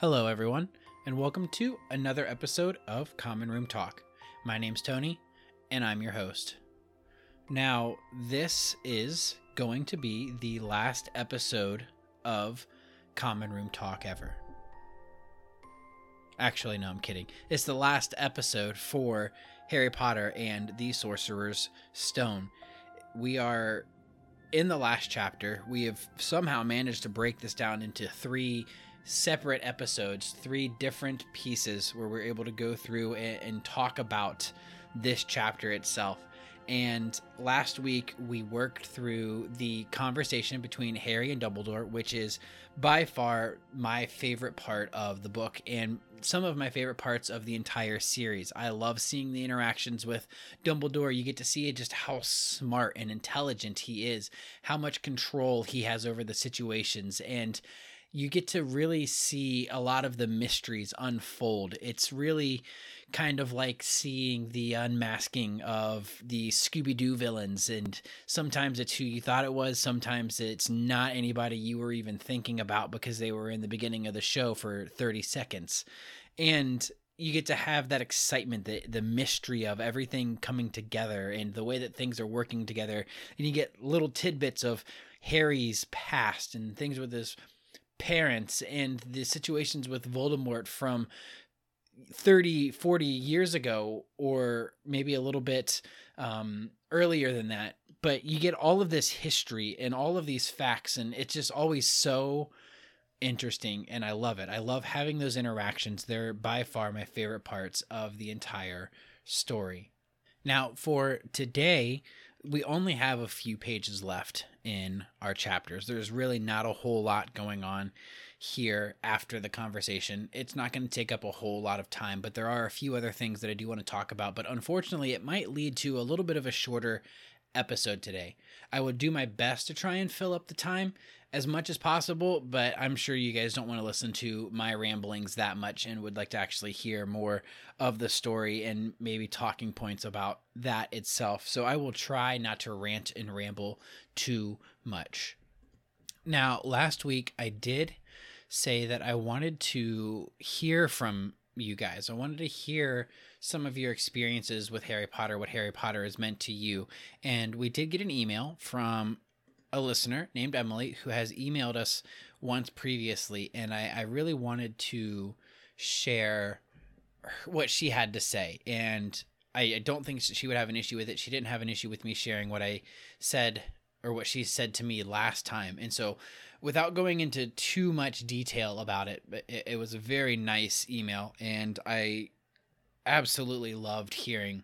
Hello, everyone, and welcome to another episode of Common Room Talk. My name's Tony, and I'm your host. Now, this is going to be the last episode of Common Room Talk ever. Actually, no, I'm kidding. It's the last episode for Harry Potter and the Sorcerer's Stone. We are in the last chapter. We have somehow managed to break this down into three separate episodes, three different pieces where we're able to go through and, and talk about this chapter itself. And last week we worked through the conversation between Harry and Dumbledore, which is by far my favorite part of the book and some of my favorite parts of the entire series. I love seeing the interactions with Dumbledore. You get to see just how smart and intelligent he is, how much control he has over the situations, and you get to really see a lot of the mysteries unfold. It's really kind of like seeing the unmasking of the Scooby Doo villains. And sometimes it's who you thought it was, sometimes it's not anybody you were even thinking about because they were in the beginning of the show for 30 seconds. And you get to have that excitement, the the mystery of everything coming together and the way that things are working together. And you get little tidbits of Harry's past and things with his parents and the situations with Voldemort from 30, 40 years ago, or maybe a little bit um, earlier than that. But you get all of this history and all of these facts, and it's just always so interesting. And I love it. I love having those interactions. They're by far my favorite parts of the entire story. Now, for today, we only have a few pages left in our chapters. There's really not a whole lot going on here after the conversation. It's not going to take up a whole lot of time, but there are a few other things that I do want to talk about. But unfortunately, it might lead to a little bit of a shorter episode today. I would do my best to try and fill up the time as much as possible, but I'm sure you guys don't want to listen to my ramblings that much and would like to actually hear more of the story and maybe talking points about that itself. So I will try not to rant and ramble too much. Now, last week I did say that I wanted to hear from you guys. I wanted to hear some of your experiences with Harry Potter, what Harry Potter has meant to you. And we did get an email from a listener named Emily who has emailed us once previously, and I, I really wanted to share what she had to say. And I, I don't think she would have an issue with it. She didn't have an issue with me sharing what I said or what she said to me last time. And so, without going into too much detail about it, it, it was a very nice email, and I absolutely loved hearing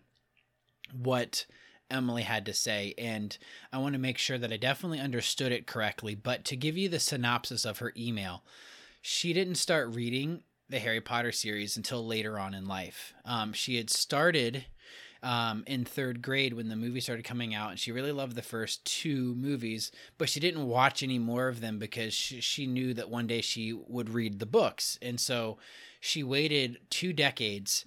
what Emily had to say, and I want to make sure that I definitely understood it correctly. But to give you the synopsis of her email, she didn't start reading the Harry Potter series until later on in life. Um, she had started um, in third grade when the movie started coming out, and she really loved the first two movies, but she didn't watch any more of them because she, she knew that one day she would read the books. And so she waited two decades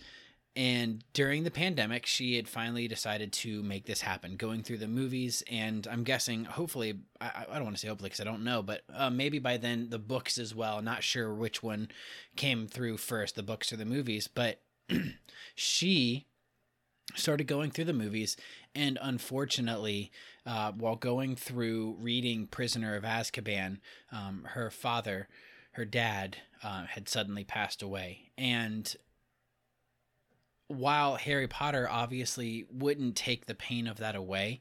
and during the pandemic, she had finally decided to make this happen, going through the movies. And I'm guessing, hopefully, I, I don't want to say hopefully because I don't know, but uh, maybe by then the books as well. Not sure which one came through first, the books or the movies. But she started going through the movies. And unfortunately, uh, while going through reading Prisoner of Azkaban, um, her father, her dad, uh, had suddenly passed away. And while Harry Potter obviously wouldn't take the pain of that away,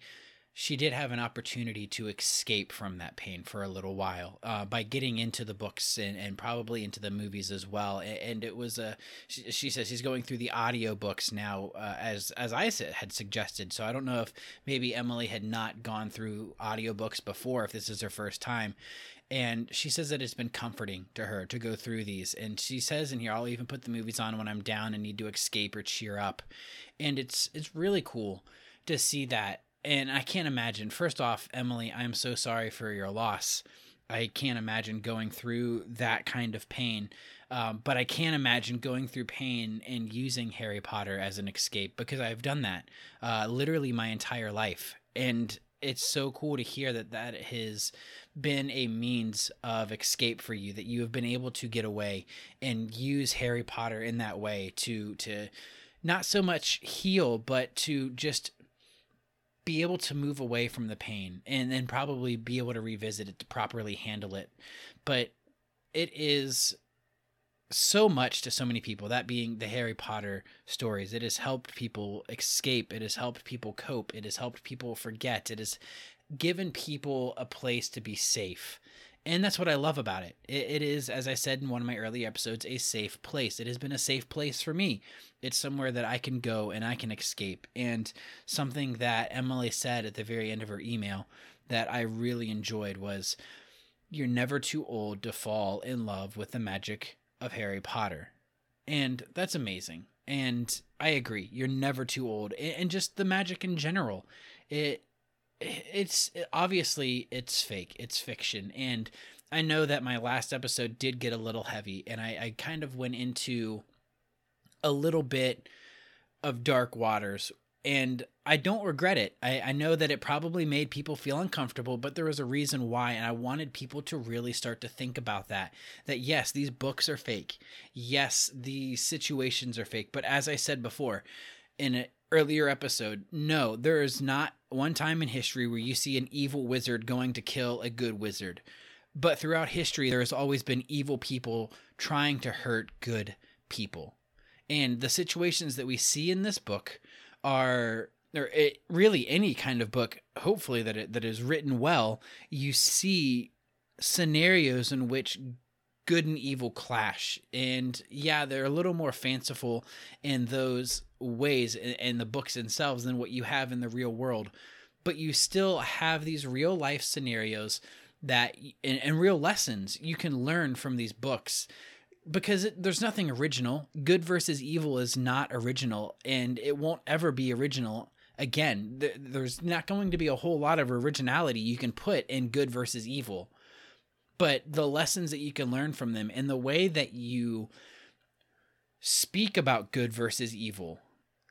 she did have an opportunity to escape from that pain for a little while uh, by getting into the books and, and probably into the movies as well. And it was a she, she says she's going through the audio books now uh, as as I had suggested. So I don't know if maybe Emily had not gone through audiobooks before if this is her first time and she says that it's been comforting to her to go through these. And she says in here i'll even put the movies on when i'm down and need to escape or cheer up. And it's it's really cool to see that. And i can't imagine first off emily i'm so sorry for your loss. I can't imagine going through that kind of pain. Um, but i can't imagine going through pain and using harry potter as an escape because i've done that uh, literally my entire life. And it's so cool to hear that that has been a means of escape for you that you have been able to get away and use Harry Potter in that way to to not so much heal but to just be able to move away from the pain and then probably be able to revisit it to properly handle it. But it is so much to so many people that being the harry potter stories. It has helped people escape. It has helped people cope. It has helped people forget. It has given people a place to be safe. And that's what i love about it. it it is as i said in one of my early episodes a safe place. It has been a safe place for me. It's somewhere that i can go and i can escape. And something that emily said at the very end of her email that i really enjoyed was you're never too old to fall in love with the magic of Harry Potter. And that's amazing. And I agree. You're never too old. And just the magic in general. It it's obviously it's fake. It's fiction. And I know that my last episode did get a little heavy and I, I kind of went into a little bit of dark waters and I don't regret it. I, I know that it probably made people feel uncomfortable, but there was a reason why, and I wanted people to really start to think about that. That yes, these books are fake. Yes, these situations are fake. But as I said before in an earlier episode, no, there is not one time in history where you see an evil wizard going to kill a good wizard. But throughout history, there has always been evil people trying to hurt good people. And the situations that we see in this book are or it, really any kind of book hopefully that it, that is written well you see scenarios in which good and evil clash. And yeah they're a little more fanciful in those ways in, in the books themselves than what you have in the real world. But you still have these real life scenarios that and, and real lessons you can learn from these books because it, there's nothing original. Good versus evil is not original, and it won't ever be original again. there's not going to be a whole lot of originality you can put in good versus evil, but the lessons that you can learn from them and the way that you speak about good versus evil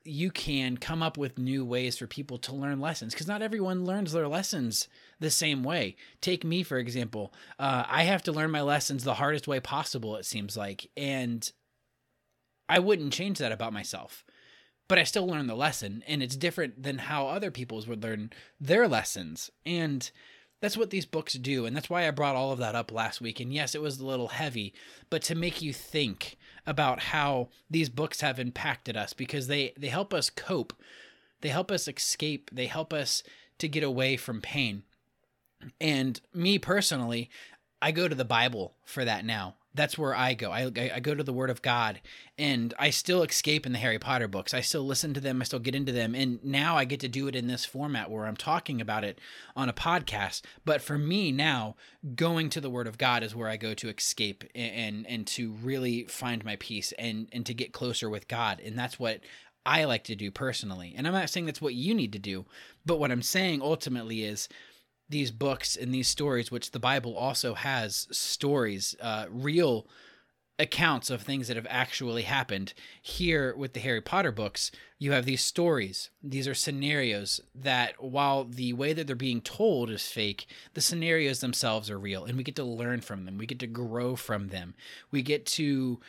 you can come up with new ways for people to learn lessons because not everyone learns their lessons the same way. Take me, for example. Uh, I have to learn my lessons the hardest way possible, it seems like. And I wouldn't change that about myself. But I still learn the lesson, and it's different than how other people's would learn their lessons. And that's what these books do and that's why i brought all of that up last week. And yes it was a little heavy but to make you think about how these books have impacted us because they they help us cope. They help us escape. They help us to get away from pain. And me personally i go to the bible for that now that's where I go. I, I go to the Word of God, and I still escape in the Harry Potter books. I still listen to them. I still get into them, and now I get to do it in this format where I'm talking about it on a podcast. But for me now, going to the Word of God is where I go to escape and and, to really find my peace and and to get closer with God, and that's what I like to do personally. And I'm not saying that's what you need to do, but what I'm saying ultimately is these books and these stories, which the Bible also has stories, uh, real accounts of things that have actually happened. Here with the Harry Potter books, you have these stories. These are scenarios that, while the way that they're being told is fake, the scenarios themselves are real, and we get to learn from them. We get to grow from them. We get to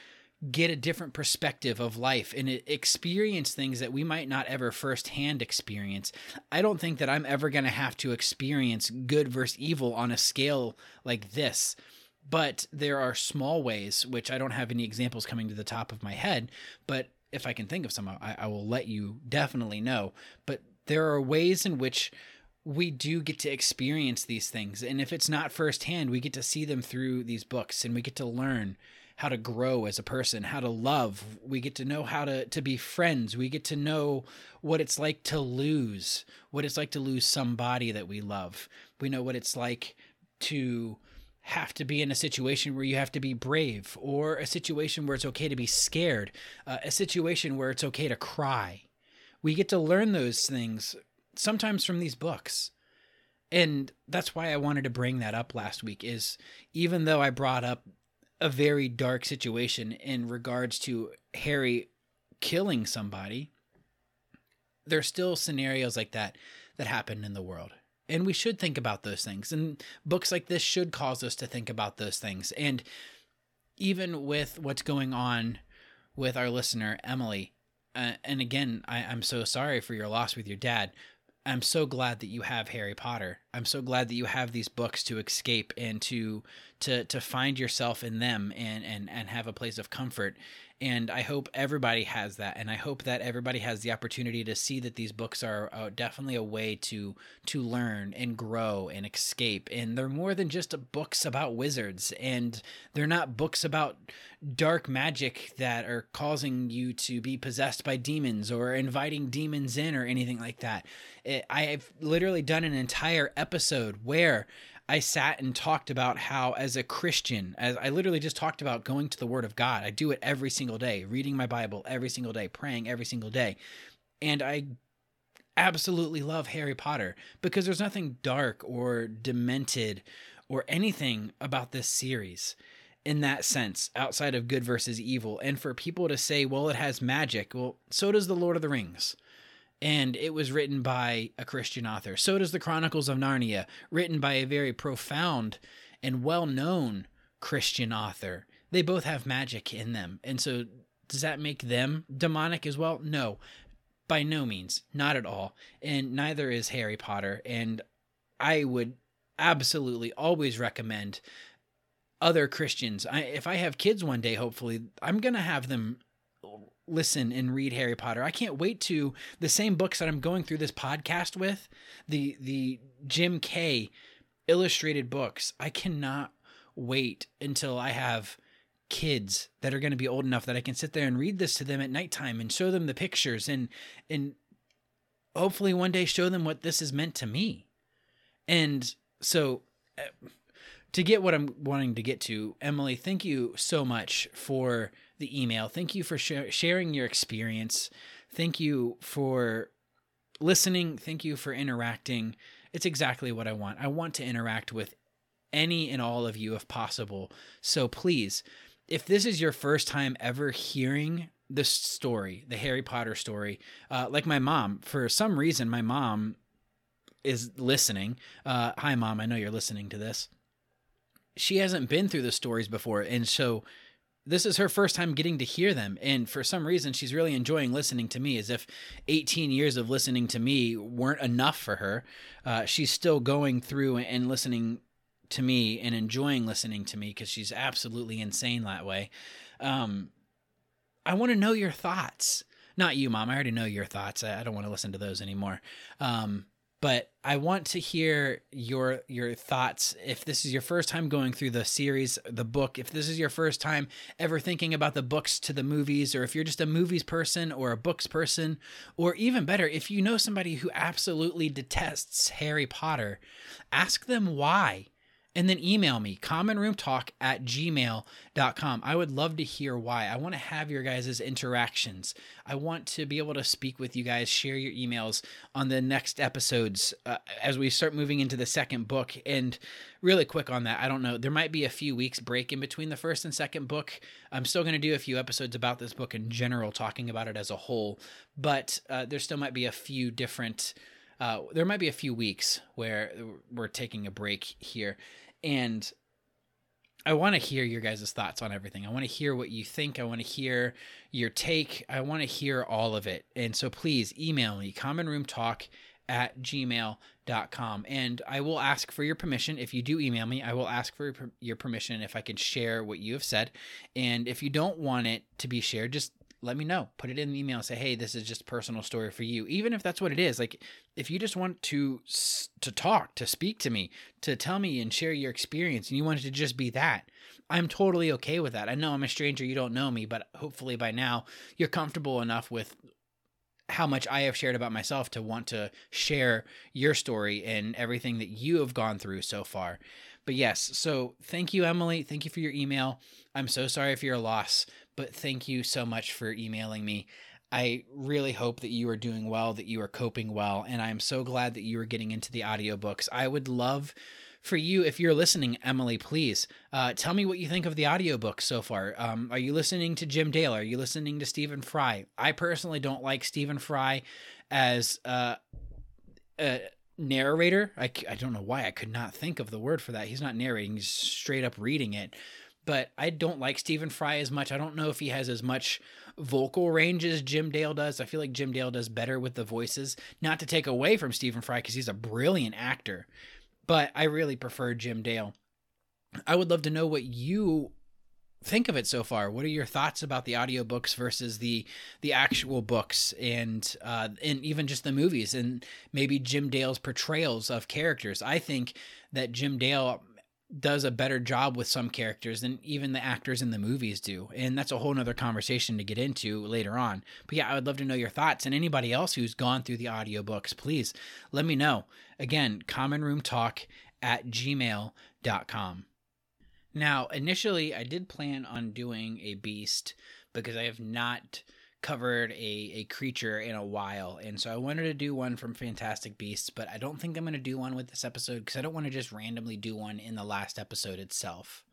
get a different perspective of life and experience things that we might not ever firsthand experience. I don't think that I'm ever going to have to experience good versus evil on a scale like this. But there are small ways, which I don't have any examples coming to the top of my head, but if I can think of some, I, I will let you definitely know. But there are ways in which we do get to experience these things. And if it's not firsthand, we get to see them through these books and we get to learn how to grow as a person, how to love. We get to know how to to be friends. We get to know what it's like to lose, what it's like to lose somebody that we love. We know what it's like to have to be in a situation where you have to be brave or a situation where it's okay to be scared, uh, a situation where it's okay to cry. We get to learn those things sometimes from these books. And that's why I wanted to bring that up last week is even though I brought up a very dark situation in regards to Harry killing somebody, there's still scenarios like that that happen in the world. And we should think about those things. And books like this should cause us to think about those things. And even with what's going on with our listener, Emily, uh, and again, I, I'm so sorry for your loss with your dad. I'm so glad that you have Harry Potter. I'm so glad that you have these books to escape and to to to find yourself in them and and and have a place of comfort and I hope everybody has that, and I hope that everybody has the opportunity to see that these books are uh, definitely a way to to learn and grow and escape. And they're more than just books about wizards, and they're not books about dark magic that are causing you to be possessed by demons or inviting demons in or anything like that. It, I've literally done an entire episode where I sat and talked about how, as a Christian, as I literally just talked about going to the Word of God, I do it every single day, reading my Bible every single day, praying every single day. And I absolutely love Harry Potter because there's nothing dark or demented or anything about this series in that sense outside of good versus evil. And for people to say, well, it has magic, well, so does The Lord of the Rings and it was written by a Christian author. So does The Chronicles of Narnia, written by a very profound and well known Christian author. They both have magic in them. And so, does that make them demonic as well? No, by no means, not at all. And neither is Harry Potter. And I would absolutely always recommend other Christians. I, if I have kids one day, hopefully, I'm going to have them listen and read Harry Potter. I can't wait to the same books that I'm going through this podcast with, the the Jim Kay illustrated books. I cannot wait until I have kids that are going to be old enough that I can sit there and read this to them at nighttime and show them the pictures and and hopefully one day show them what this is meant to me. And so uh, to get what I'm wanting to get to, Emily, thank you so much for the email. Thank you for sh- sharing your experience. Thank you for listening. Thank you for interacting. It's exactly what I want. I want to interact with any and all of you if possible. So please, if this is your first time ever hearing this story, the Harry Potter story, uh, like my mom, for some reason, my mom is listening. Uh, hi, mom. I know you're listening to this. She hasn't been through the stories before. And so this is her first time getting to hear them. And for some reason she's really enjoying listening to me as if 18 years of listening to me weren't enough for her. Uh, she's still going through and listening to me and enjoying listening to me because she's absolutely insane that way. Um, i want to know your thoughts. Not you mom i already know your thoughts. I, I don't want to listen to those anymore. Um, but I want to hear your your thoughts. If this is your first time going through the series, the book, if this is your first time ever thinking about the books to the movies or if you're just a movies person or a books person or even better if you know somebody who absolutely detests Harry Potter, ask them why and then email me commonroomtalk at gmail.com i would love to hear why. I want to have your guys' interactions. I want to be able to speak with you guys share your emails on the next episodes uh, as we start moving into the second book. And really quick on that i don't know there might be a few weeks break in between the first and second book. I'm still going to do a few episodes about this book in general talking about it as a whole. But uh, there still might be a few different uh, there might be a few weeks where we're taking a break here, and I want to hear your guys' thoughts on everything. I want to hear what you think. I want to hear your take. I want to hear all of it. And so please email me, commonroomtalk at gmail.com. And I will ask for your permission. If you do email me, I will ask for your permission if I can share what you have said. And if you don't want it to be shared, just let me know. Put it in the email say, "Hey, this is just personal story for you." Even if that's what it is. Like if you just want to to talk, to speak to me, to tell me and share your experience and you want it to just be that, I'm totally okay with that. I know I'm a stranger, you don't know me, but hopefully by now you're comfortable enough with how much I have shared about myself to want to share your story and everything that you have gone through so far. But yes, so thank you, Emily. Thank you for your email. I'm so sorry for your loss, but thank you so much for emailing me. I really hope that you are doing well, that you are coping well, and I'm so glad that you are getting into the audiobooks. I would love for you, if you're listening, Emily, please uh, tell me what you think of the audiobook so far. Um, are you listening to Jim Dale? Are you listening to Stephen Fry? I personally don't like Stephen Fry as uh, uh, narrator. I, I don't know why I could not think of the word for that. He's not narrating, he's straight up reading it. But I don't like Stephen Fry as much. I don't know if he has as much vocal range as Jim Dale does. I feel like Jim Dale does better with the voices. Not to take away from Stephen Fry because he's a brilliant actor, but I really prefer Jim Dale. I would love to know what you think of it so far what are your thoughts about the audiobooks versus the the actual books and uh and even just the movies and maybe jim dale's portrayals of characters i think that jim dale does a better job with some characters than even the actors in the movies do. And that's a whole nother conversation to get into later on. But yeah i would love to know your thoughts. And anybody else who's gone through the audiobooks please let me know. Again common room talk at gmail.com now, initially, I did plan on doing a beast because I have not covered a, a creature in a while. And so I wanted to do one from Fantastic Beasts, but I don't think I'm going to do one with this episode because I don't want to just randomly do one in the last episode itself.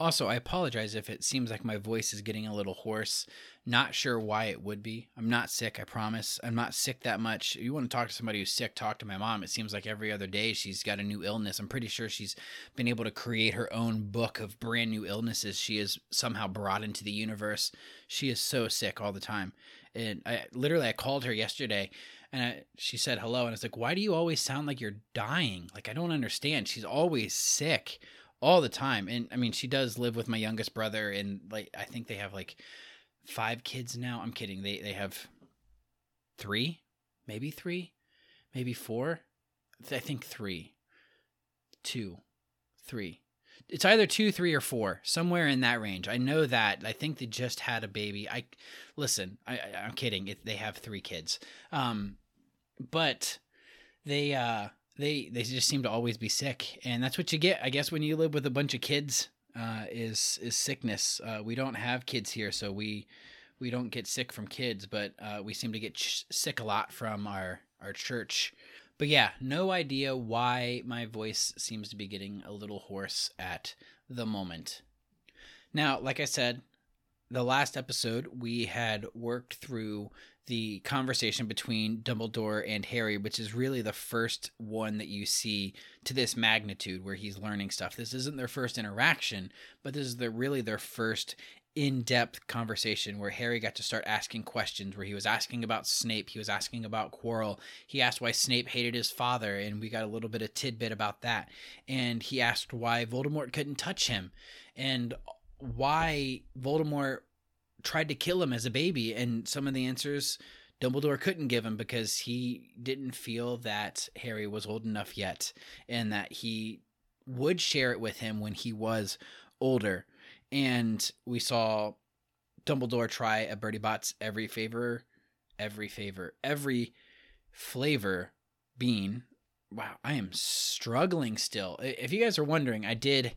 Also, I apologize if it seems like my voice is getting a little hoarse. Not sure why it would be. I'm not sick, I promise. I'm not sick that much. If you want to talk to somebody who's sick, talk to my mom. It seems like every other day she's got a new illness. I'm pretty sure she's been able to create her own book of brand new illnesses she has somehow brought into the universe. She is so sick all the time. And I literally I called her yesterday and I, she said hello and I was like why do you always sound like you're dying like i don't understand she's always sick all the time. And I mean, she does live with my youngest brother, and like I think they have like five kids now. I'm kidding. They they have three, maybe three, maybe four. I think three, two, three. It's either two, three, or four, somewhere in that range. I know that. I think they just had a baby. I listen. I, I am kidding. It, they have three kids. Um, but they uh they they just seem to always be sick, and that's what you get, I guess, when you live with a bunch of kids. Uh, is is sickness? Uh, we don't have kids here, so we we don't get sick from kids, but uh, we seem to get ch- sick a lot from our our church. But yeah, no idea why my voice seems to be getting a little hoarse at the moment. Now, like I said, the last episode we had worked through the conversation between Dumbledore and Harry, which is really the first one that you see to this magnitude where he's learning stuff. This isn't their first interaction, but this is the really their first in-depth conversation where Harry got to start asking questions where he was asking about Snape, he was asking about Quirrell. He asked why Snape hated his father and we got a little bit of tidbit about that. And he asked why Voldemort couldn't touch him and why Voldemort tried to kill him as a baby, and some of the answers Dumbledore couldn't give him because he didn't feel that Harry was old enough yet, and that he would share it with him when he was older. And we saw Dumbledore try a Bertie Bott's every favor, every favor, every flavor bean. Wow, I am struggling still. If you guys are wondering, I did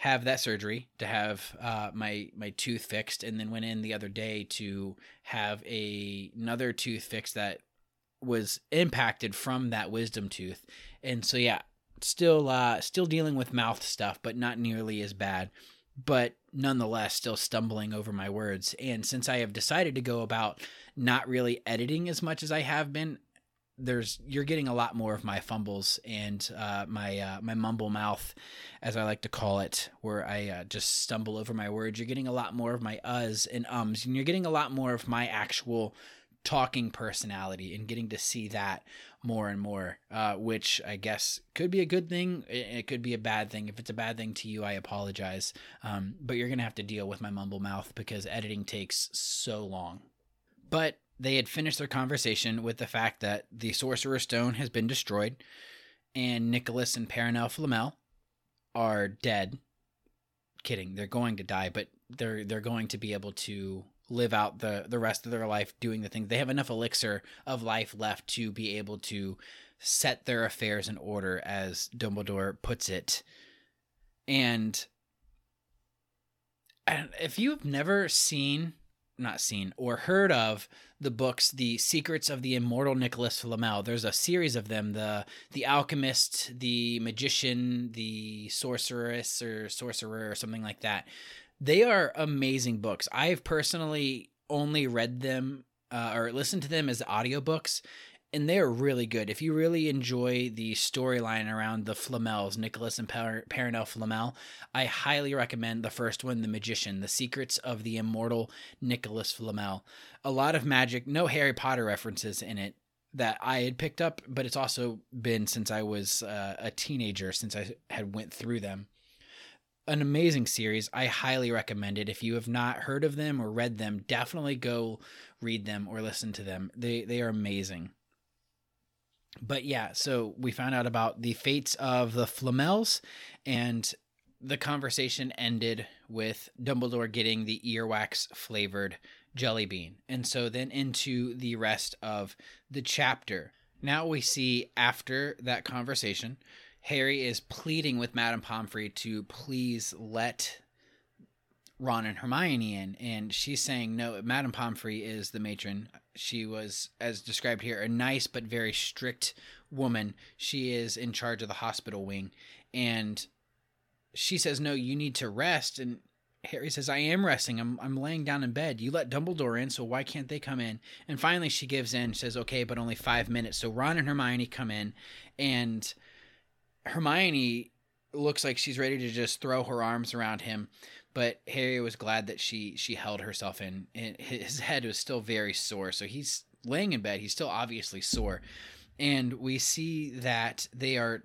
have that surgery to have uh, my my tooth fixed, and then went in the other day to have a another tooth fixed that was impacted from that wisdom tooth, and so yeah, still uh, still dealing with mouth stuff, but not nearly as bad. But nonetheless, still stumbling over my words. And since I have decided to go about not really editing as much as I have been, there's you're getting a lot more of my fumbles and uh, my uh, my mumble mouth, as I like to call it, where I uh, just stumble over my words. You're getting a lot more of my uhs and ums, and you're getting a lot more of my actual talking personality and getting to see that more and more, uh, which I guess could be a good thing. It, could be a bad thing. If it's a bad thing to you, I apologize. Um, but you're gonna have to deal with my mumble mouth because editing takes so long. But they had finished their conversation with the fact that the Sorcerer's Stone has been destroyed and Nicholas and Perenelle Flamel are dead. Kidding, they're going to die, but they're they're going to be able to live out the the rest of their life doing the things. They have enough elixir of life left to be able to set their affairs in order as Dumbledore puts it. And and if you've never seen not seen or heard of the books the secrets of the immortal nicholas flamel. There's a series of them the the alchemist the magician the sorceress or sorcerer or something like that. They are amazing books. I've personally only read them uh, or listened to them as audiobooks and they're really good. If you really enjoy the storyline around the Flamels, Nicholas and per- Flamel, I highly recommend the first one, The Magician, The Secrets of the Immortal Nicholas Flamel. A lot of magic, no Harry Potter references in it that I had picked up, but it's also been since I was uh, a teenager since I had went through them. An amazing series. I highly recommend it. If you have not heard of them or read them, definitely go read them or listen to them. They they are amazing but yeah, so we found out about the fates of the Flamels, and the conversation ended with Dumbledore getting the earwax flavored jelly bean. And so then into the rest of the chapter. Now we see after that conversation, Harry is pleading with Madame Pomfrey to please let Ron and Hermione in, and she's saying no. Madame Pomfrey is the matron. She was, as described here, a nice but very strict woman. She is in charge of the hospital wing, and she says, "No, you need to rest." And Harry says, "I am resting. I'm I'm laying down in bed. You let Dumbledore in, so why can't they come in?" And finally, she gives in. Says, "Okay, but only five minutes." So Ron and Hermione come in, and Hermione looks like she's ready to just throw her arms around him but Harry was glad that she she held herself in. And his head was still very sore, so he's laying in bed. He's still obviously sore, and we see that they are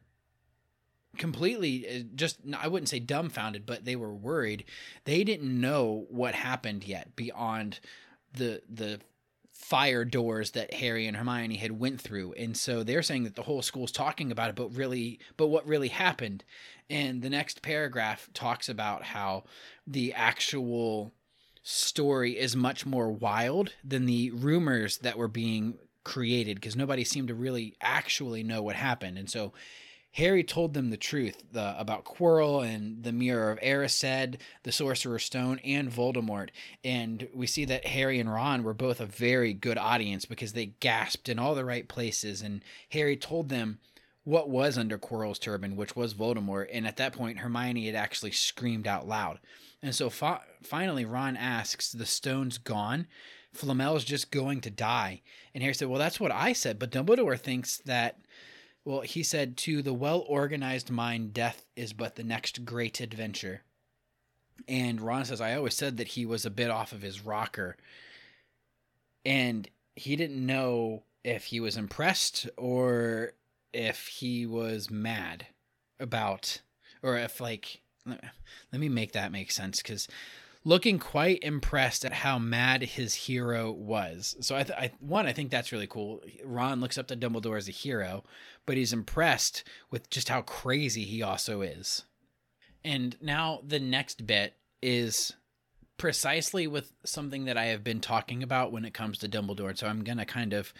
completely uh, just I wouldn't say dumbfounded, but they were worried. They didn't know what happened yet beyond the the fire doors that Harry and Hermione had went through. And so they're saying that the whole school's talking about it, but really but what really happened. And the next paragraph talks about how the actual story is much more wild than the rumors that were being created because nobody seemed to really actually know what happened. And so Harry told them the truth the, about Quirrell and the Mirror of Erised, the Sorcerer's Stone, and Voldemort. And we see that Harry and Ron were both a very good audience because they gasped in all the right places. And Harry told them what was under Quirrell's turban, which was Voldemort. And at that point, Hermione had actually screamed out loud. And so finally, Ron asks, The stone's gone? Flamel's just going to die. And Harry said, Well, that's what I said. But Dumbledore thinks that well, he said, To the well organized mind, death is but the next great adventure. And Ron says, I always said that he was a bit off of his rocker. And he didn't know if he was impressed or if he was mad about, or if, like, let me make that make sense because looking quite impressed at how mad his hero was. So I, th- I, one, I think that's really cool. Ron looks up to Dumbledore as a hero, but he's impressed with just how crazy he also is. And now the next bit is precisely with something that I have been talking about when it comes to Dumbledore. So I'm going to kind of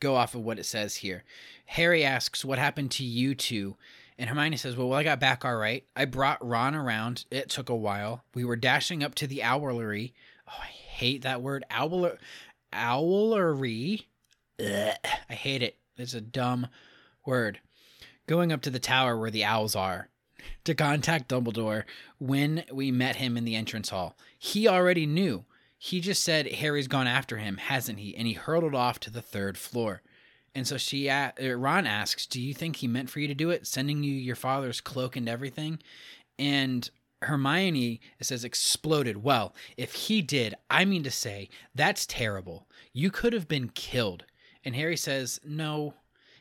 go off of what it says here. Harry asks, What happened to you two? And Hermione says, well, well, I got back all right. I brought Ron around. It took a while. We were dashing up to the owlery. Oh, I hate that word. Owler, owlery. Ugh, I hate it. It's a dumb word. Going up to the tower where the owls are to contact Dumbledore when we met him in the entrance hall. He already knew. He just said Harry's gone after him, hasn't he? And he hurtled off to the third floor. And so she, uh, Ron asks, "Do you think he meant for you to do it, sending you your father's cloak and everything?" And Hermione says, "Exploded." Well, if he did, I mean to say, that's terrible. You could have been killed. And Harry says, "No,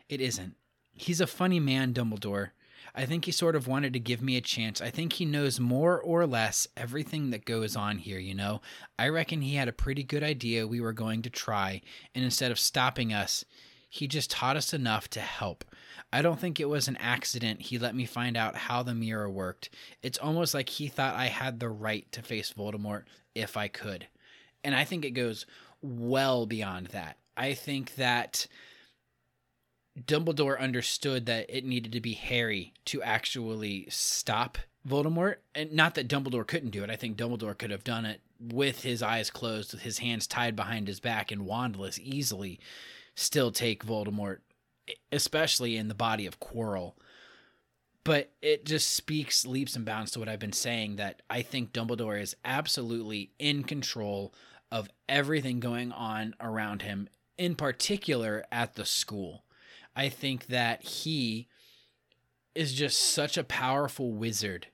it isn't. He's a funny man, Dumbledore. I think he sort of wanted to give me a chance. I think he knows more or less everything that goes on here, you know. I reckon he had a pretty good idea we were going to try, and instead of stopping us, he just taught us enough to help. I don't think it was an accident he let me find out how the mirror worked. It's almost like he thought I had the right to face Voldemort if I could. And I think it goes well beyond that. I think that Dumbledore understood that it needed to be Harry to actually stop Voldemort. And not that Dumbledore couldn't do it. I think Dumbledore could have done it with his eyes closed, with his hands tied behind his back and wandless easily still take Voldemort, especially in the body of Quirrell. But it just speaks leaps and bounds to what I've been saying that I think Dumbledore is absolutely in control of everything going on around him in particular at the school. I think that he is just such a powerful wizard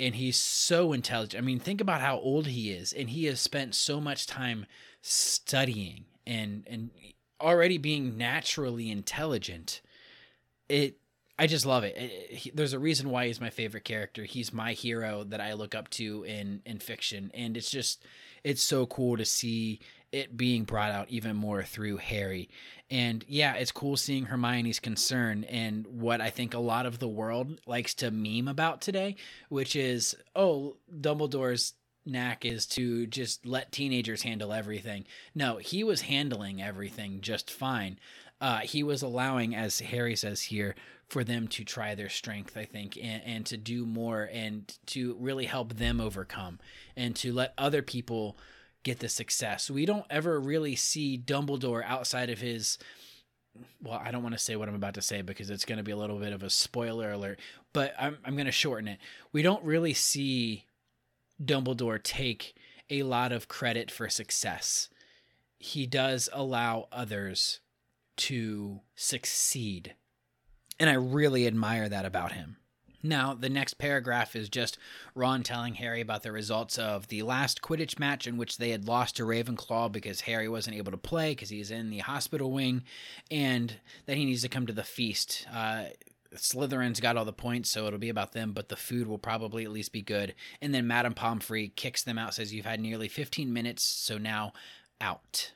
and he's so intelligent. I mean, think about how old he is and he has spent so much time studying and and already being naturally intelligent. It I just love it. it he, there's a reason why he's my favorite character. He's my hero that I look up to in in fiction and it's just it's so cool to see it being brought out even more through Harry. And yeah, it's cool seeing Hermione's concern and what I think a lot of the world likes to meme about today, which is, oh, Dumbledore's knack is to just let teenagers handle everything. No, he was handling everything just fine. Uh, he was allowing, as Harry says here, for them to try their strength, I think, and, and to do more and to really help them overcome and to let other people get the success. We don't ever really see Dumbledore outside of his well, I don't want to say what I'm about to say because it's going to be a little bit of a spoiler alert, but I'm I'm going to shorten it. We don't really see Dumbledore take a lot of credit for success. He does allow others to succeed. And I really admire that about him. Now, the next paragraph is just Ron telling Harry about the results of the last Quidditch match in which they had lost to Ravenclaw because Harry wasn't able to play because he's in the hospital wing, and that he needs to come to the feast. Uh, Slytherin's got all the points, so it'll be about them, but the food will probably at least be good. And then Madame Pomfrey kicks them out, says, You've had nearly 15 minutes, so now out.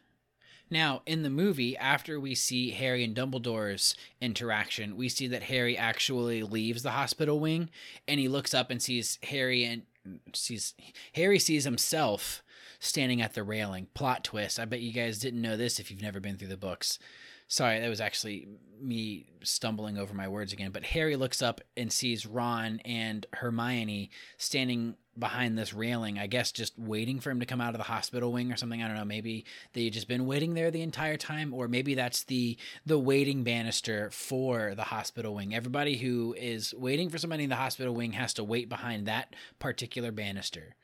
Now, in the movie, after we see Harry and Dumbledore's interaction, we see that Harry actually leaves the hospital wing and he looks up and sees Harry and sees Harry sees himself standing at the railing. Plot twist. I bet you guys didn't know this if you've never been through the books. Sorry, that was actually me stumbling over my words again. But Harry looks up and sees Ron and Hermione standing behind this railing, I guess just waiting for him to come out of the hospital wing or something. I don't know. Maybe they've just been waiting there the entire time, or maybe that's the the waiting banister for the hospital wing. Everybody who is waiting for somebody in the hospital wing has to wait behind that particular banister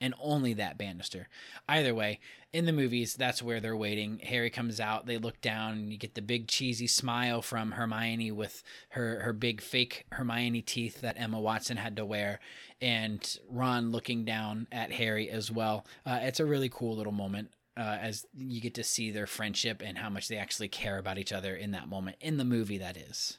and only that banister. Either way, in the movies, that's where they're waiting. Harry comes out, they look down, and you get the big cheesy smile from Hermione with her her big fake Hermione teeth that Emma Watson had to wear, and Ron looking down at Harry as well. Uh, it's a really cool little moment. Uh, as you get to see their friendship and how much they actually care about each other in that moment in the movie that is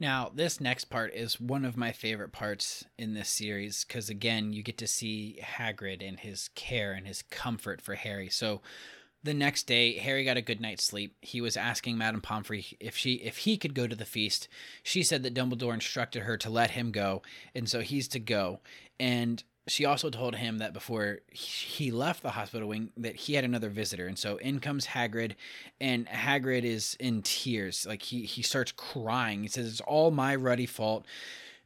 now, this next part is one of my favorite parts in this series because, again, you get to see Hagrid and his care and his comfort for Harry. So, the next day, Harry got a good night's sleep. He was asking Madame Pomfrey if she if he could go to the feast. She said that Dumbledore instructed her to let him go, and so he's to go. And she also told him that before he left the hospital wing that he had another visitor. And so in comes hagrid and hagrid is in tears. Like he he starts crying. He says it's all my ruddy fault.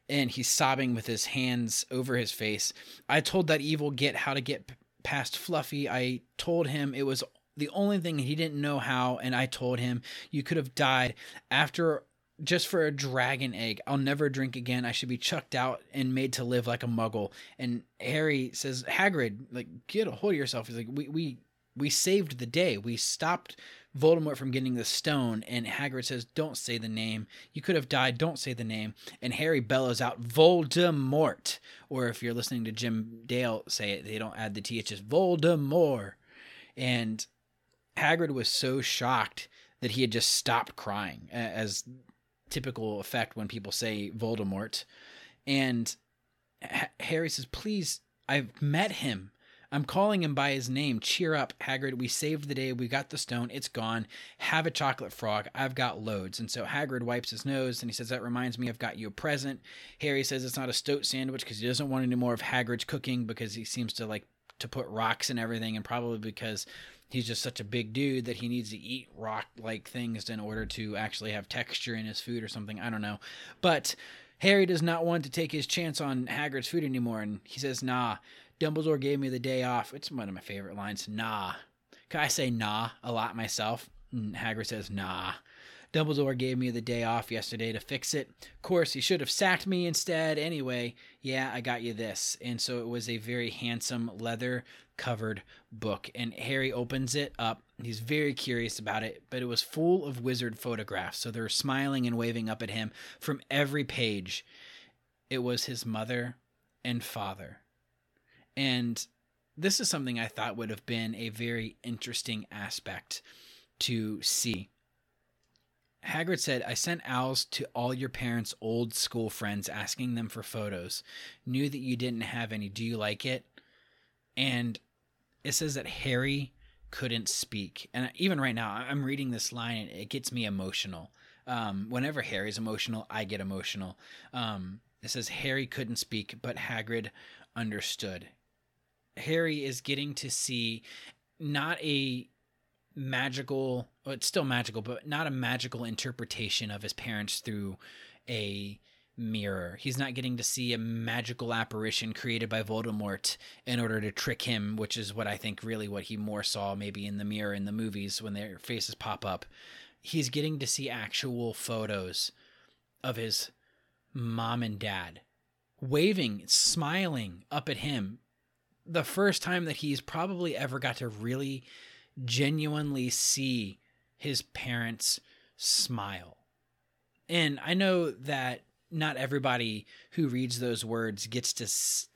And he's sobbing with his hands over his face. I told that evil git how to get past fluffy. I told him it was the only thing he didn't know how and i told him you could have died after just for a dragon egg. I'll never drink again. I should be chucked out and made to live like a muggle. And Harry says, Hagrid, like, get a hold of yourself. He's like, we, we, we saved the day. We stopped Voldemort from getting the stone. And Hagrid says, don't say the name. You could have died. Don't say the name. And Harry bellows out, Voldemort. Or if you're listening to Jim Dale say it, they don't add the T. It's just Voldemort. And Hagrid was so shocked that he had just stopped crying as typical effect when people say Voldemort. And Harry says, Please, I've met him. I'm calling him by his name. Cheer up, Hagrid. We saved the day. We got the stone. It's gone. Have a chocolate frog. I've got loads. And so Hagrid wipes his nose and he says, That reminds me, I've got you a present. Harry says it's not a stoat sandwich because he doesn't want any more of Hagrid's cooking because he seems to like to put rocks and everything, and probably because he's just such a big dude that he needs to eat rock like things in order to actually have texture in his food or something. I don't know. But Harry does not want to take his chance on Hagrid's food anymore, and he says, Nah, Dumbledore gave me the day off. It's one of my favorite lines. Nah. I say nah a lot myself. And Hagrid says, Nah. Dumbledore gave me the day off yesterday to fix it. Of course, he should have sacked me instead. Anyway, yeah, I got you this. And so it was a very handsome leather covered book. And Harry opens it up. He's very curious about it, but it was full of wizard photographs. So they're smiling and waving up at him from every page. It was his mother and father. And this is something I thought would have been a very interesting aspect to see. Hagrid said, I sent owls to all your parents' old school friends asking them for photos. Knew that you didn't have any. Do you like it? And it says that Harry couldn't speak. And even right now, I'm reading this line and it gets me emotional. Um, whenever Harry's emotional, I get emotional. Um, it says Harry couldn't speak, but Hagrid understood. Harry is getting to see not a magical well, it's still magical but not a magical interpretation of his parents through a mirror. He's not getting to see a magical apparition created by voldemort in order to trick him which is what i think really what he more saw maybe in the mirror in the movies when their faces pop up. He's getting to see actual photos of his mom and dad waving smiling up at him. The first time that he's probably ever got to really genuinely see his parents smile. And I know that not everybody who reads those words gets to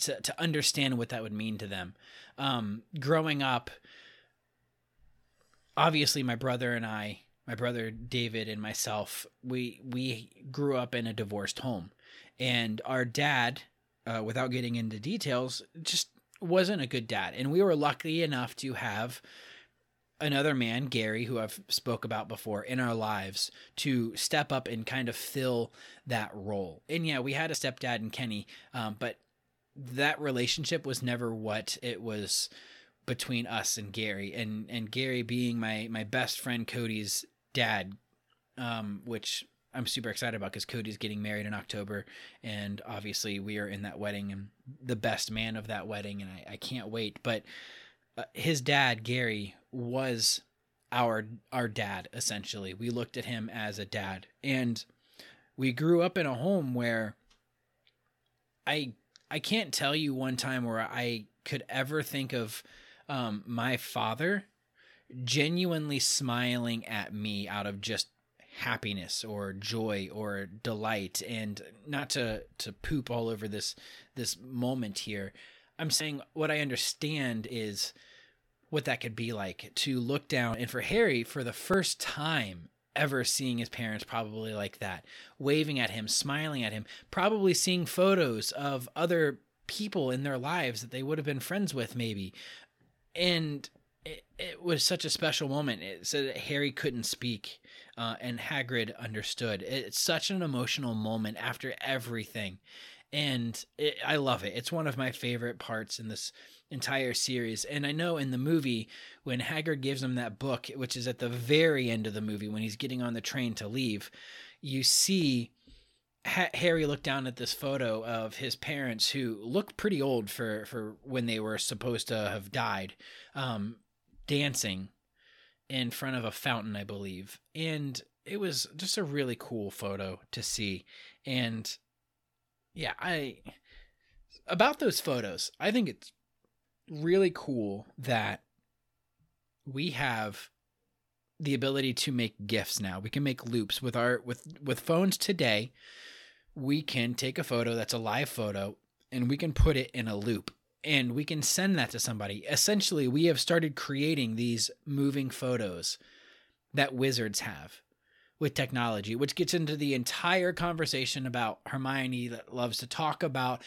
to, to understand what that would mean to them. Um, growing up, obviously, my brother and I, my brother David and myself, we we grew up in a divorced home, and our dad, uh, without getting into details, just wasn't a good dad. And we were lucky enough to have another man, Gary, who I've spoke about before in our lives to step up and kind of fill that role. And yeah, we had a stepdad and Kenny, um, but that relationship was never what it was between us and Gary and and Gary being my my best friend Cody's dad um, which I'm super excited about because Cody's getting married in October, and obviously we are in that wedding and the best man of that wedding, and I, I can't wait. But uh, his dad Gary was our our dad essentially. We looked at him as a dad, and we grew up in a home where I I can't tell you one time where I could ever think of um, my father genuinely smiling at me out of just happiness or joy or delight and not to to poop all over this this moment here i'm saying what i understand is what that could be like to look down and for Harry for the first time ever seeing his parents probably like that, waving at him, smiling at him, probably seeing photos of other people in their lives that they would have been friends with maybe. And it, it was such a special moment. It said that Harry couldn't speak uh, and Hagrid understood. It's such an emotional moment after everything. And it, I love it. It's one of my favorite parts in this entire series. And I know in the movie, when Hagrid gives him that book, which is at the very end of the movie, when he's getting on the train to leave, you see ha- Harry look down at this photo of his parents who look pretty old for, for when they were supposed to have died, um, dancing in front of a fountain, I believe. And it was just a really cool photo to see. And yeah, I about those photos, I think it's really cool that we have the ability to make gifs now. We can make loops with our with with phones today. We can take a photo that's a live photo and we can put it in a loop and we can send that to somebody. Essentially, we have started creating these moving photos that wizards have with technology, which gets into the entire conversation about Hermione that loves to talk about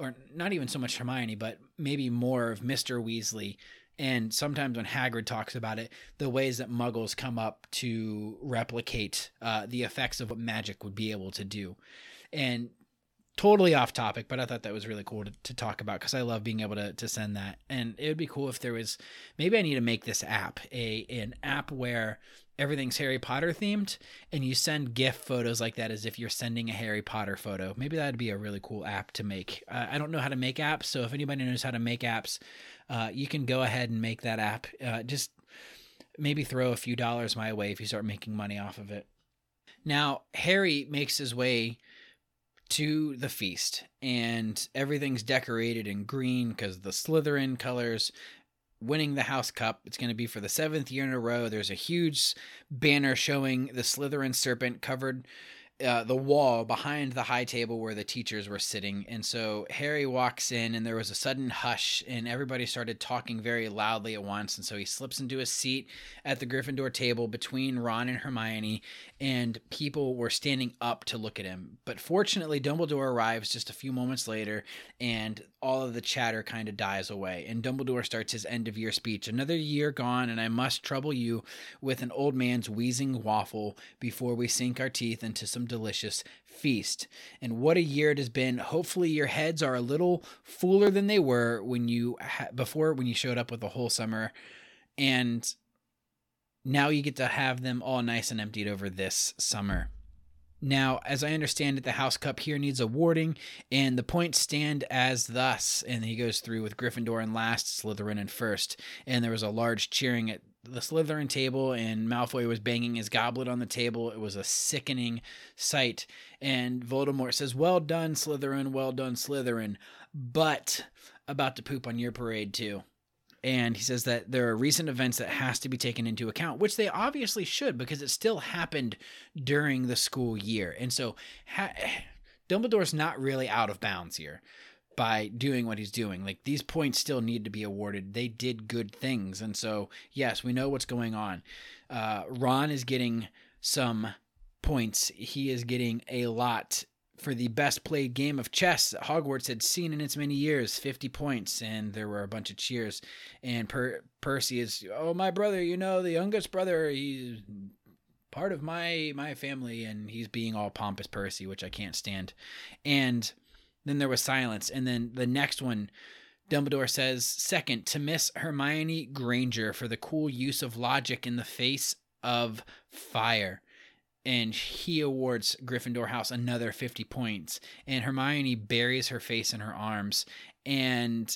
or not even so much Hermione, but maybe more of Mr. Weasley. And sometimes when Hagrid talks about it, the ways that muggles come up to replicate uh, the effects of what magic would be able to do. And totally off topic, but I thought that was really cool to, to talk about because I love being able to, to send that. And it would be cool if there was maybe I need to make this app a an app where everything's Harry Potter themed, and you send GIF photos like that as if you're sending a Harry Potter photo. Maybe that'd be a really cool app to make. Uh, I don't know how to make apps, so if anybody knows how to make apps, uh, you can go ahead and make that app. Uh, just maybe throw a few dollars my way if you start making money off of it. Now, Harry makes his way to the feast, and everything's decorated in green because the Slytherin colors winning the House Cup. It's going to be for the seventh year in a row. There's a huge banner showing the Slytherin serpent covered uh, the wall behind the high table where the teachers were sitting. And so Harry walks in, and there was a sudden hush, and everybody started talking very loudly at once. And so he slips into a seat at the Gryffindor table between Ron and Hermione, and people were standing up to look at him. But fortunately, Dumbledore arrives just a few moments later, and all of the chatter kind of dies away. And Dumbledore starts his end of year speech Another year gone, and I must trouble you with an old man's wheezing waffle before we sink our teeth into some delicious feast. And what a year it has been. Hopefully your heads are a little fuller than they were when you ha- before when you showed up with the whole summer and now you get to have them all nice and emptied over this summer. Now, as I understand it, the House Cup here needs awarding, and the points stand as thus. And he goes through with Gryffindor in last, Slytherin in first. And there was a large cheering at the Slytherin table, and Malfoy was banging his goblet on the table. It was a sickening sight. And Voldemort says, Well done, Slytherin, well done, Slytherin, but about to poop on your parade, too. And he says that there are recent events that has to be taken into account, which they obviously should because it still happened during the school year. And so ha- Dumbledore's not really out of bounds here by doing what he's doing. Like these points still need to be awarded. They did good things. And so, yes, we know what's going on. Uh, Ron is getting some points. He is getting a lot for the best played game of chess that Hogwarts had seen in its many years 50 points. And there were a bunch of cheers. And per- Percy is, oh, my brother, you know, the youngest brother, he's part of my my family and he's being all pompous Percy which I can't stand and then there was silence. And then the next one, Dumbledore says, second, to Miss Hermione Granger for the cool use of logic in the face of fire. And he awards Gryffindor House another 50 points. And Hermione buries her face in her arms. And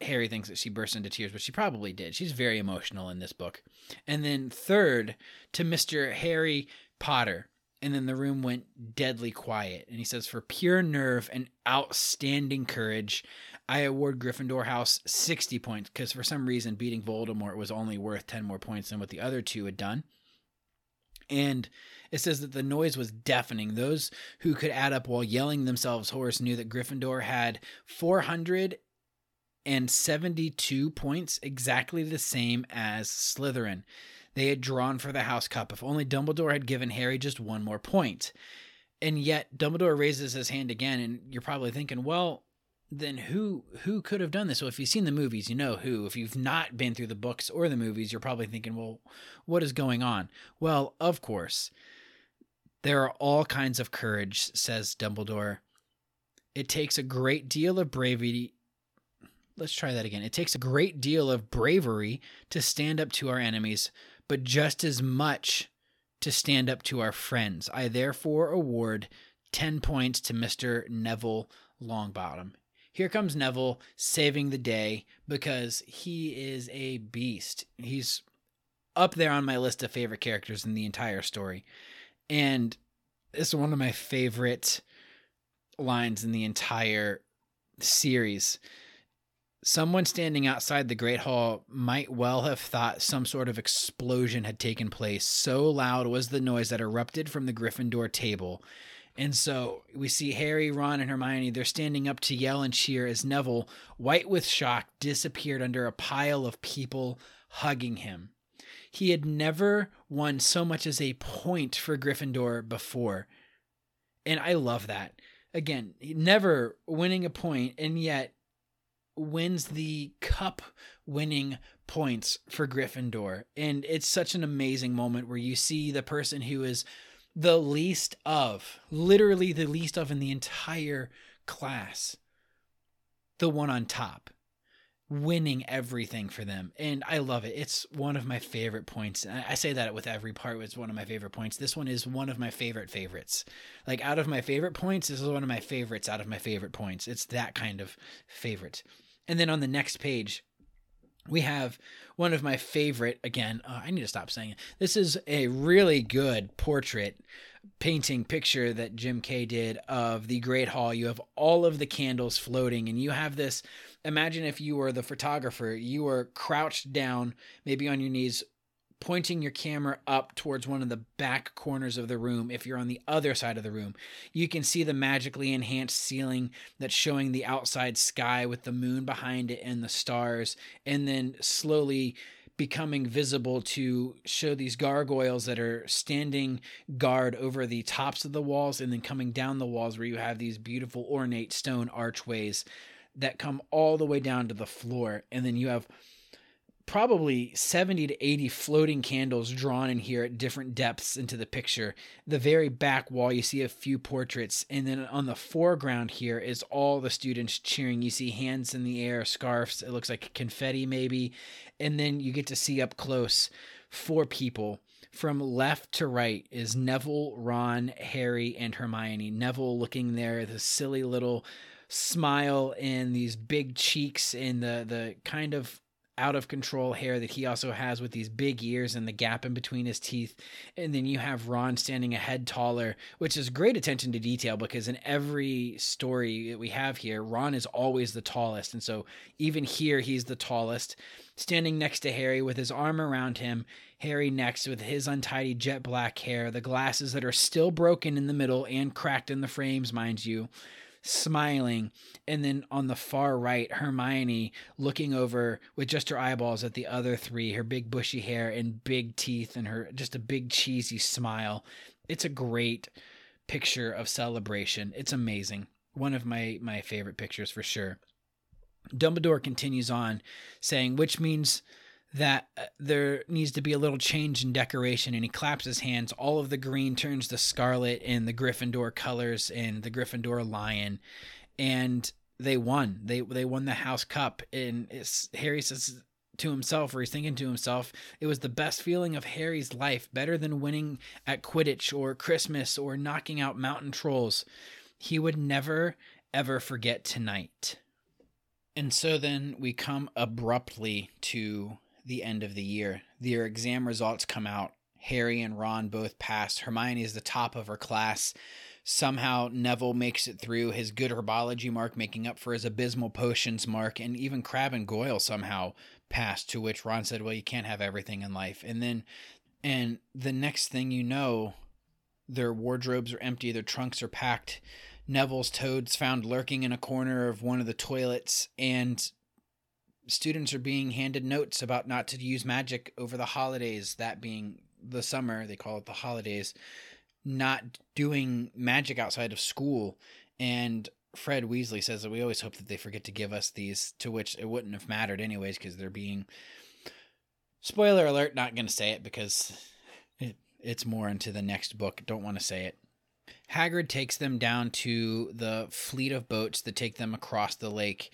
Harry thinks that she burst into tears, but she probably did. She's very emotional in this book. And then third, to Mr. Harry Potter and then the room went deadly quiet. And he says, For pure nerve and outstanding courage, I award Gryffindor House 60 points because for some reason beating Voldemort was only worth 10 more points than what the other two had done. And it says that the noise was deafening. Those who could add up while yelling themselves hoarse knew that Gryffindor had 472 points, exactly the same as Slytherin they had drawn for the House Cup. If only Dumbledore had given Harry just one more point. And yet Dumbledore raises his hand again, and you're probably thinking, well, then who who could have done this? Well, if you've seen the movies, you know who. If you've not been through the books or the movies, you're probably thinking, well, what is going on? Well, of course, there are all kinds of courage, says Dumbledore. It takes a great deal of bravery. Let's try that again. It takes a great deal of bravery to stand up to our enemies, but just as much to stand up to our friends. I therefore award 10 points to Mr. Neville Longbottom. Here comes Neville saving the day because he is a beast. He's up there on my list of favorite characters in the entire story. And it's one of my favorite lines in the entire series Someone standing outside the Great Hall might well have thought some sort of explosion had taken place. So loud was the noise that erupted from the Gryffindor table. And so we see Harry, Ron, and Hermione. They're standing up to yell and cheer as Neville, white with shock, disappeared under a pile of people hugging him. He had never won so much as a point for Gryffindor before. And I love that. Again, never winning a point, and yet wins the cup winning points for Gryffindor. And it's such an amazing moment where you see the person who is the least of, literally the least of in the entire class, the one on top, winning everything for them. And I love it. It's one of my favorite points. I say that with every part, it's one of my favorite points. This one is one of my favorite favorites. Like out of my favorite points, this is one of my favorites out of my favorite points. It's that kind of favorite. And then on the next page, we have one of my favorite again uh, i need to stop saying it. This is a really good portrait painting picture that jim kay did of the great hall. You have all of the candles floating and you have this imagine if you were the photographer you were crouched down maybe on your knees pointing your camera up towards one of the back corners of the room if you're on the other side of the room you can see the magically enhanced ceiling that's showing the outside sky with the moon behind it and the stars and then slowly becoming visible to show these gargoyles that are standing guard over the tops of the walls and then coming down the walls where you have these beautiful ornate stone archways that come all the way down to the floor. And then you have probably 70 to 80 floating candles drawn in here at different depths into the picture. The very back wall, you see a few portraits. And then on the foreground here is all the students cheering. You see hands in the air, scarves. It looks like confetti, maybe. And then you get to see up close four people. From left to right is Neville, Ron, Harry, and Hermione. Neville looking there, the silly little smile and these big cheeks and the the kind of out of control hair that he also has with these big ears and the gap in between his teeth. And then you have Ron standing a head taller, which is great attention to detail because in every story that we have here, Ron is always the tallest. And so even here, he's the tallest, standing next to Harry with his arm around him. Harry next with his untidy jet black hair, the glasses that are still broken in the middle and cracked in the frames, mind you smiling. And then on the far right, Hermione looking over with just her eyeballs at the other three, her big bushy hair and big teeth and her just a big cheesy smile. It's a great picture of celebration. It's amazing. One of my my favorite pictures for sure. Dumbledore continues on saying, which means that uh, there needs to be a little change in decoration and he claps his hands. All of the green turns to scarlet in the gryffindor colors and the gryffindor lion and they won. They they won the house cup and harry says to himself or he's thinking to himself it was the best feeling of harry's life better than winning at quidditch or christmas or knocking out mountain trolls. He would never ever forget tonight. And so then we come abruptly to the end of the year. Their exam results come out. Harry and Ron both pass. Hermione is the top of her class. Somehow Neville makes it through his good herbology mark, making up for his abysmal potions mark, and even Crabbe and Goyle somehow passed. To which Ron said, "Well, you can't have everything in life." And then, and the next thing you know, their wardrobes are empty, their trunks are packed. Neville's toads found lurking in a corner of one of the toilets, and students are being handed notes about not to use magic over the holidays, that being the summer, they call it the holidays, not doing magic outside of school. And Fred Weasley says that we always hope that they forget to give us these, to which it wouldn't have mattered anyways, because they're being. Spoiler alert, not going to say it because it, it's more into the next book. Don't want to say it. Hagrid takes them down to the fleet of boats that take them across the lake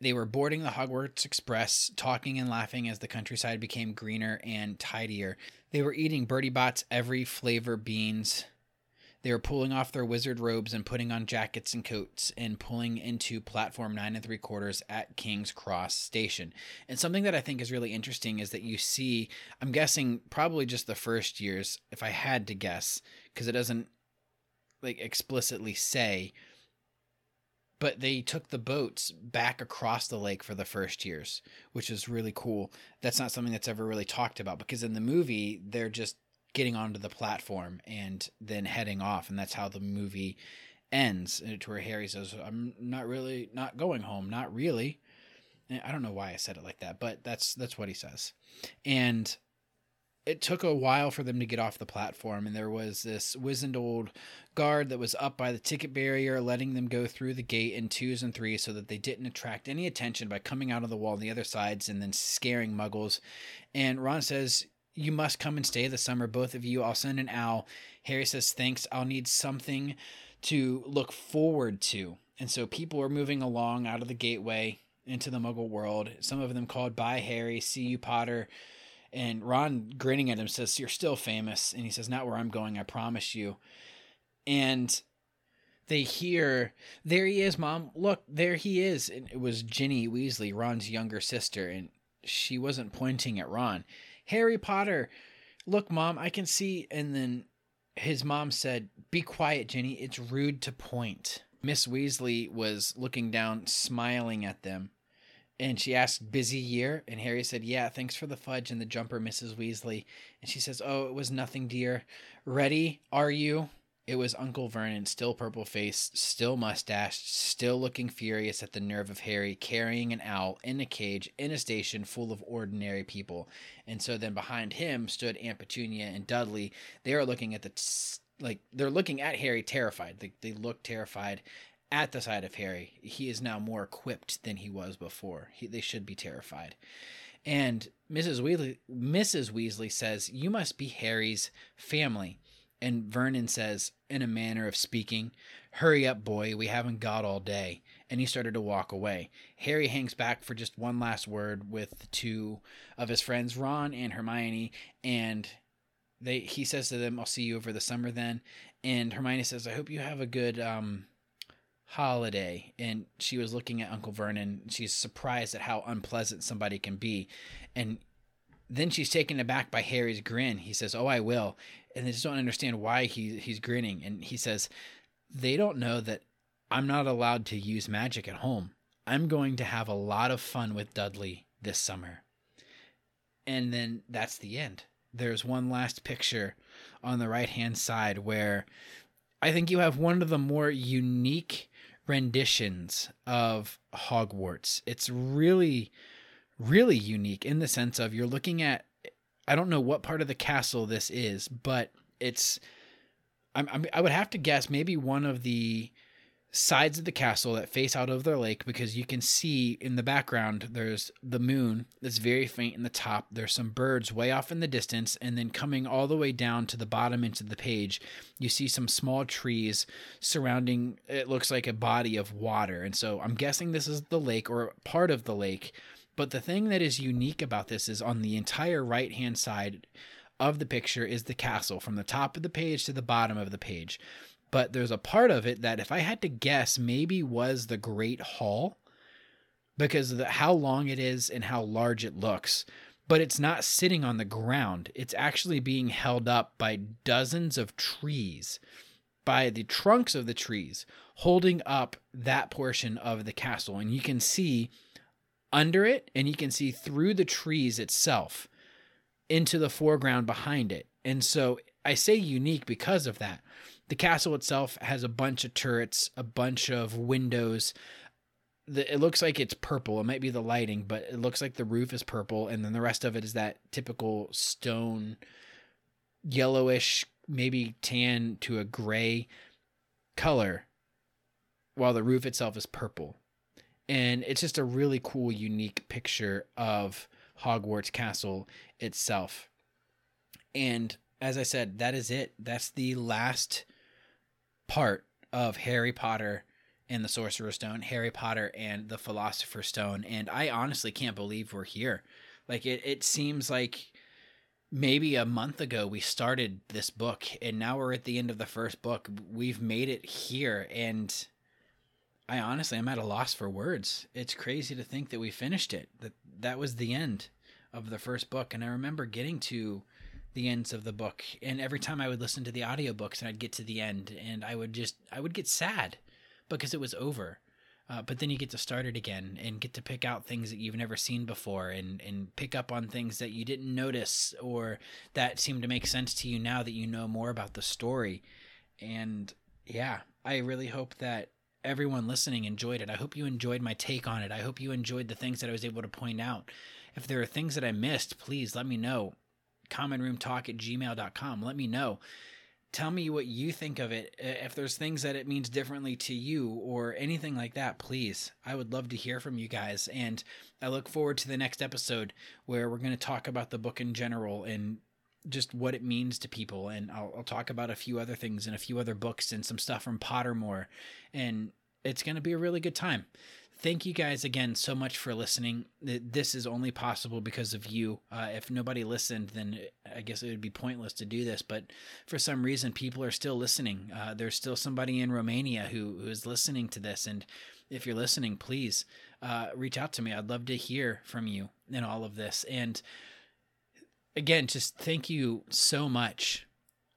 they were boarding the Hogwarts Express, talking and laughing as the countryside became greener and tidier. They were eating Bertie Bott's every flavor beans. They were pulling off their wizard robes and putting on jackets and coats and pulling into platform nine and three quarters at King's Cross Station. And something that I think is really interesting is that you see, I'm guessing probably just the first years, if I had to guess, because it doesn't like explicitly say, but they took the boats back across the lake for the first years, which is really cool. That's not something that's ever really talked about because in the movie they're just getting onto the platform and then heading off, and that's how the movie ends. To where Harry says, "I'm not really not going home, not really." I don't know why I said it like that, but that's that's what he says, and it took a while for them to get off the platform, and there was this wizened old guard that was up by the ticket barrier, letting them go through the gate in twos and threes so that they didn't attract any attention by coming out of the wall on the other sides and then scaring muggles. And Ron says, You must come and stay this summer, both of you. I'll send an owl. Harry says, Thanks. I'll need something to look forward to. And so people are moving along out of the gateway into the muggle world. Some of them called by Harry, See You Potter and Ron, grinning at him, says, You're still famous. And he says, Not where I'm going, I promise you. And they hear, There he is, Mom. Look, there he is. And it was Ginny Weasley, Ron's younger sister. And she wasn't pointing at Ron. Harry Potter, look, mom, I can see. And then his mom said, Be quiet, Ginny. It's rude to point. Miss Weasley was looking down, smiling at them. And she asked, Busy year? And Harry said, Yeah, thanks for the fudge and the jumper, Mrs. Weasley. And she says, Oh, it was nothing, dear. Ready? Are you? It was Uncle Vernon, still purple faced, still mustached, still looking furious at the nerve of Harry carrying an owl in a cage in a station full of ordinary people. And so then behind him stood Aunt Petunia and Dudley. They are looking at the, t- like, they're looking at Harry terrified. They, they look terrified at the sight of Harry. He is now more equipped than he was before. He, they should be terrified. And Mrs. Weasley, Mrs. Weasley says, You must be Harry's family. And Vernon says, in a manner of speaking, Hurry up, boy, we haven't got all day. And he started to walk away. Harry hangs back for just one last word with two of his friends, Ron and Hermione, and they he says to them, I'll see you over the summer then. And Hermione says, I hope you have a good um holiday. And she was looking at Uncle Vernon. She's surprised at how unpleasant somebody can be. And then she's taken aback by Harry's grin. He says, "Oh, I will," and they just don't understand why he he's grinning. And he says, "They don't know that I'm not allowed to use magic at home. I'm going to have a lot of fun with Dudley this summer." And then that's the end. There's one last picture on the right hand side where I think you have one of the more unique renditions of Hogwarts. It's really really unique in the sense of you're looking at I don't know what part of the castle this is, but it's I'm, I'm, i would have to guess maybe one of the sides of the castle that face out of the lake because you can see in the background there's the moon that's very faint in the top. There's some birds way off in the distance. And then coming all the way down to the bottom into the page you see some small trees surrounding it looks like a body of water. And so i'm guessing this is the lake or part of the lake. But the thing that is unique about this is on the entire right hand side of the picture is the castle from the top of the page to the bottom of the page. But there's a part of it that, if I had to guess, maybe was the Great Hall because of the, how long it is and how large it looks. But it's not sitting on the ground, it's actually being held up by dozens of trees, by the trunks of the trees, holding up that portion of the castle. And you can see under it and you can see through the trees itself into the foreground behind it. And so I say unique because of that. The castle itself has a bunch of turrets, a bunch of windows. The, it looks like it's purple. It might be the lighting, but it looks like the roof is purple, and then the rest of it is that typical stone, yellowish, maybe tan to a gray color, while the roof itself is purple and it's just a really cool unique picture of Hogwarts Castle itself. And as I said, that is it. That's the last part of Harry Potter and the Sorcerer's Stone, Harry Potter and the Philosopher's Stone. And I honestly can't believe we're here. Like it it seems like maybe a month ago we started this book and now we're at the end of the first book. We've made it here and I honestly I'm at a loss for words. It's crazy to think that we finished it. That that was the end of the first book and I remember getting to the ends of the book and every time I would listen to the audiobooks and I'd get to the end and I would just I would get sad because it was over. Uh, but then you get to start it again and get to pick out things that you've never seen before and, and pick up on things that you didn't notice or that seem to make sense to you now that you know more about the story. And yeah, I really hope that everyone listening enjoyed it. I hope you enjoyed my take on it. I hope you enjoyed the things that I was able to point out. If there are things that I missed, please let me know. Commonroomtalk at gmail.com. Let me know. Tell me what you think of it. If there's things that it means differently to you or anything like that, please. I would love to hear from you guys. And I look forward to the next episode where we're going to talk about the book in general and just what it means to people. And I'll, I'll, talk about a few other things and a few other books and some stuff from Pottermore. And it's going to be a really good time. Thank you guys again so much for listening. This is only possible because of you. Uh, if nobody listened, then I guess it would be pointless to do this. But for some reason, people are still listening. Uh, there's still somebody in Romania who, who is listening to this. And if you're listening, please uh, reach out to me. I'd love to hear from you in all of this. And again, just thank you so much.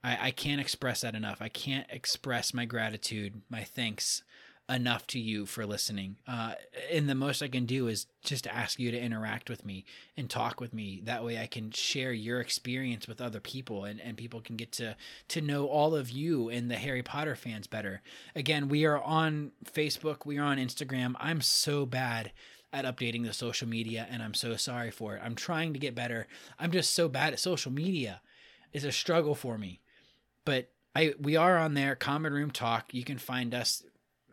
I, I can't express that enough. I can't express my gratitude, my thanks enough to you for listening. Uh, and the most I can do is just ask you to interact with me and talk with me. That way I can share your experience with other people and, and people can get to, to know all of you and the Harry Potter fans better. Again, we are on Facebook, we are on Instagram. I'm so bad at updating the social media and I'm so sorry for it. I'm trying to get better. I'm just so bad at social media. It's a struggle for me. But I we are on there, Common Room Talk. You can find us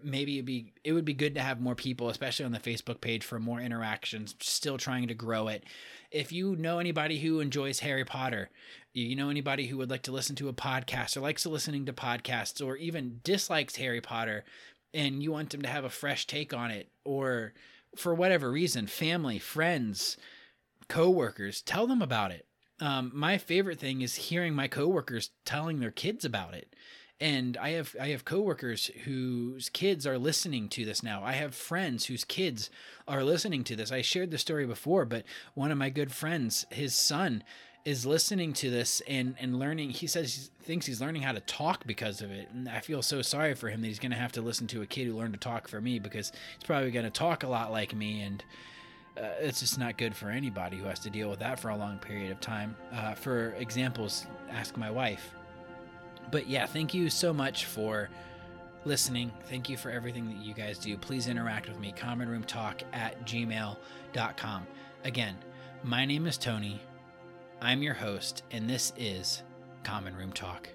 maybe it'd be it would be good to have more people especially on the facebook page for more interactions still trying to grow it. If you know anybody who enjoys harry potter you know anybody who would like to listen to a podcast or likes listening to podcasts or even dislikes harry potter and you want them to have a fresh take on it or for whatever reason family friends coworkers tell them about it. Um, my favorite thing is hearing my coworkers telling their kids about it and I have I have coworkers whose kids are listening to this now. I have friends whose kids are listening to this. I shared the story before, but one of my good friends, his son is listening to this and and learning he says he thinks he's learning how to talk because of it and i feel so sorry for him that he's going to have to listen to a kid who learned to talk for me because he's probably going to talk a lot like me and uh, it's just not good for anybody who has to deal with that for a long period of time uh, for examples ask my wife but yeah, thank you so much for listening. Thank you for everything that you guys do. Please interact with me. Commonroomtalk at gmail.com. Again, my name is Tony. I'm your host, and this is Common Room Talk.